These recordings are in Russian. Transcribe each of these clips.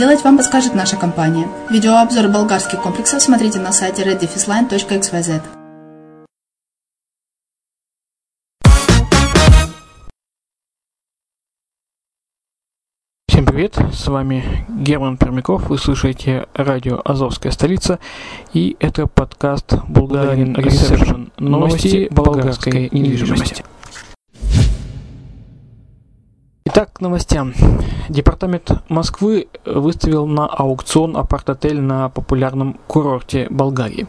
сделать, вам подскажет наша компания. Видеообзор болгарских комплексов смотрите на сайте reddefisline.xyz. Всем привет, с вами Герман Пермяков, вы слушаете радио «Азовская столица» и это подкаст «Булгарин Ресепшн. Новости болгарской недвижимости». Итак, к новостям. Департамент Москвы выставил на аукцион апарт-отель на популярном курорте Болгарии.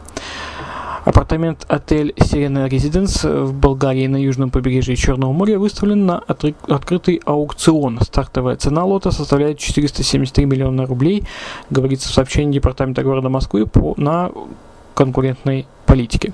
Апартамент отель Сирена Резиденс в Болгарии на южном побережье Черного моря выставлен на открытый аукцион. Стартовая цена лота составляет 473 миллиона рублей, говорится в сообщении Департамента города Москвы по, на конкурентной политике.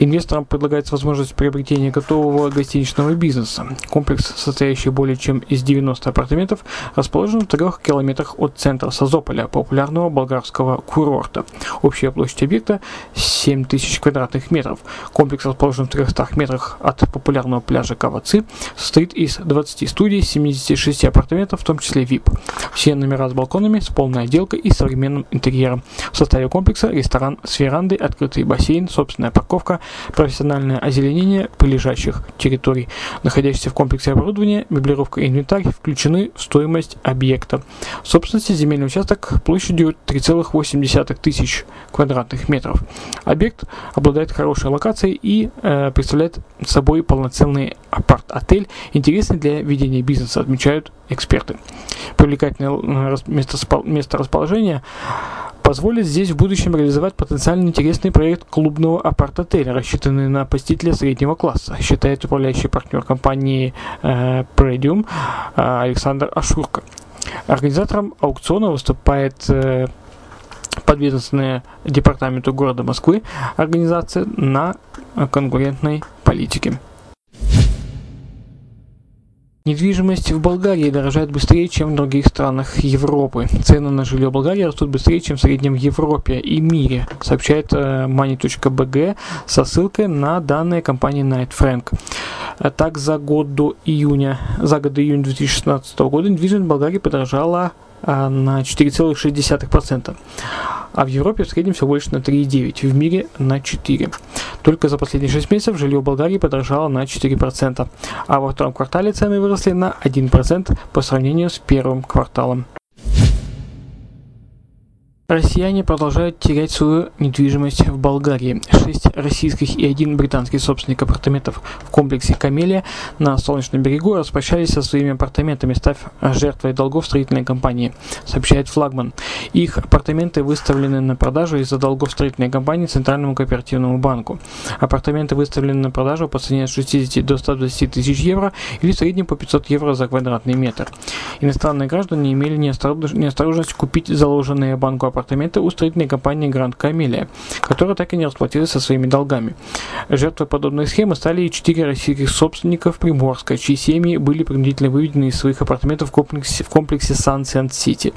Инвесторам предлагается возможность приобретения готового гостиничного бизнеса. Комплекс, состоящий более чем из 90 апартаментов, расположен в трех километрах от центра Созополя, популярного болгарского курорта. Общая площадь объекта 7 тысяч квадратных метров. Комплекс расположен в 300 метрах от популярного пляжа Кавацы, состоит из 20 студий, 76 апартаментов, в том числе VIP. Все номера с балконами, с полной отделкой и современным интерьером. В составе комплекса ресторан с верандой, открытый бассейн, собственная парковка, профессиональное озеленение прилежащих территорий. Находящиеся в комплексе оборудования, меблировка и инвентарь включены в стоимость объекта. В собственности земельный участок площадью 3,8 тысяч квадратных метров. Объект обладает хорошей локацией и э, представляет собой полноценный апарт-отель, интересный для ведения бизнеса, отмечают эксперты. Привлекательное э, место расположения позволит здесь в будущем реализовать потенциально интересный проект клубного апарт-отеля, рассчитанный на посетителя среднего класса, считает управляющий партнер компании э, Predium э, Александр Ашурко. Организатором аукциона выступает э, подведомственная департаменту города Москвы организация на конкурентной политике. Недвижимость в Болгарии дорожает быстрее, чем в других странах Европы. Цены на жилье Болгарии растут быстрее, чем в среднем в Европе и мире, сообщает э, money.bg со ссылкой на данные компании Knight Frank. Так, за год до июня, за год до июня 2016 года недвижимость в Болгарии подорожала э, на 4,6% а в Европе в среднем всего лишь на 3,9, в мире на 4. Только за последние 6 месяцев жилье в Болгарии подорожало на 4%, а во втором квартале цены выросли на 1% по сравнению с первым кварталом. Россияне продолжают терять свою недвижимость в Болгарии. Шесть российских и один британский собственник апартаментов в комплексе «Камелия» на Солнечном берегу распрощались со своими апартаментами, став жертвой долгов строительной компании, сообщает флагман. Их апартаменты выставлены на продажу из-за долгов строительной компании Центральному кооперативному банку. Апартаменты выставлены на продажу по цене от 60 до 120 тысяч евро или в среднем по 500 евро за квадратный метр. Иностранные граждане имели неосторожность купить заложенные банку апартаменты апартаменты у строительной компании Гранд Камелия, которая так и не расплатилась со своими долгами. Жертвой подобной схемы стали и четыре российских собственников Приморска, чьи семьи были принудительно выведены из своих апартаментов в комплексе, в комплексе Сан Сент-Сити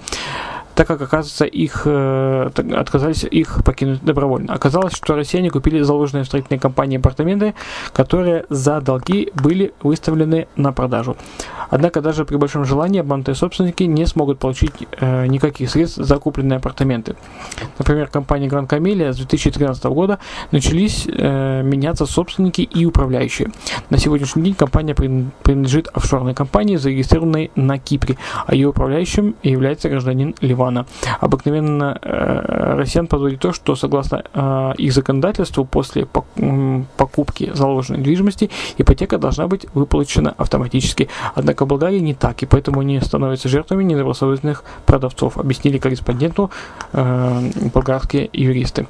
так как, оказывается, их э, отказались их покинуть добровольно. Оказалось, что россияне купили заложенные в строительной компании апартаменты, которые за долги были выставлены на продажу. Однако даже при большом желании обманутые собственники не смогут получить э, никаких средств за купленные апартаменты. Например, компания Гран Камелия с 2013 года начались э, меняться собственники и управляющие. На сегодняшний день компания принадлежит офшорной компании, зарегистрированной на Кипре, а ее управляющим является гражданин Ливана. Обыкновенно э, россиян подводит то, что согласно э, их законодательству после покупки заложенной недвижимости ипотека должна быть выплачена автоматически. Однако в не так, и поэтому они становятся жертвами недобросовестных продавцов, объяснили корреспонденту э, болгарские юристы.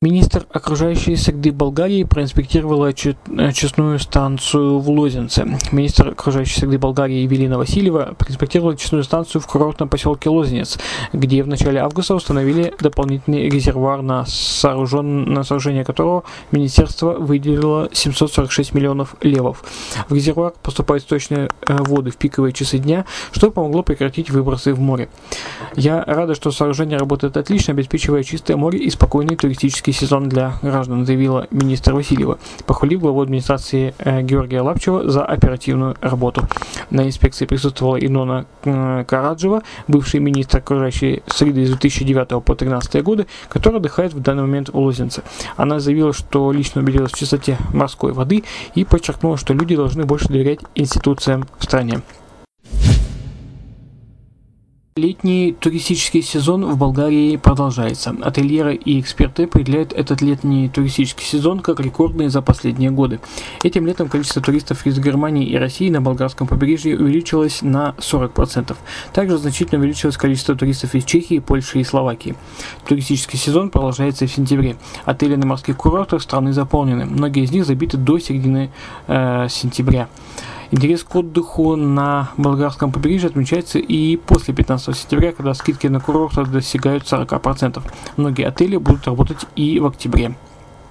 Министр окружающей среды Болгарии проинспектировала очистную станцию в Лозенце. Министр окружающей среды Болгарии Евелина Васильева проинспектировала очистную станцию в курортном поселке Лозенец, где в начале августа установили дополнительный резервуар, на, сооружен... на сооружение которого министерство выделило 746 миллионов левов. В резервуар поступают сточные э, воды в пиковые часы дня, что помогло прекратить выбросы в море. Я рада, что сооружение работает отлично, обеспечивая чистое море и спокойный туристический туристический сезон для граждан, заявила министр Васильева, похвалив главу администрации э, Георгия Лапчева за оперативную работу. На инспекции присутствовала Инона э, Караджева, бывший министр окружающей среды с 2009 по 2013 годы, который отдыхает в данный момент в Лозенце. Она заявила, что лично убедилась в чистоте морской воды и подчеркнула, что люди должны больше доверять институциям в стране. Летний туристический сезон в Болгарии продолжается. Ательеры и эксперты определяют этот летний туристический сезон как рекордный за последние годы. Этим летом количество туристов из Германии и России на болгарском побережье увеличилось на 40%. Также значительно увеличилось количество туристов из Чехии, Польши и Словакии. Туристический сезон продолжается в сентябре. Отели на морских курортах страны заполнены. Многие из них забиты до середины э, сентября. Интерес к отдыху на болгарском побережье отмечается и после 15 сентября, когда скидки на курорты достигают 40%. Многие отели будут работать и в октябре.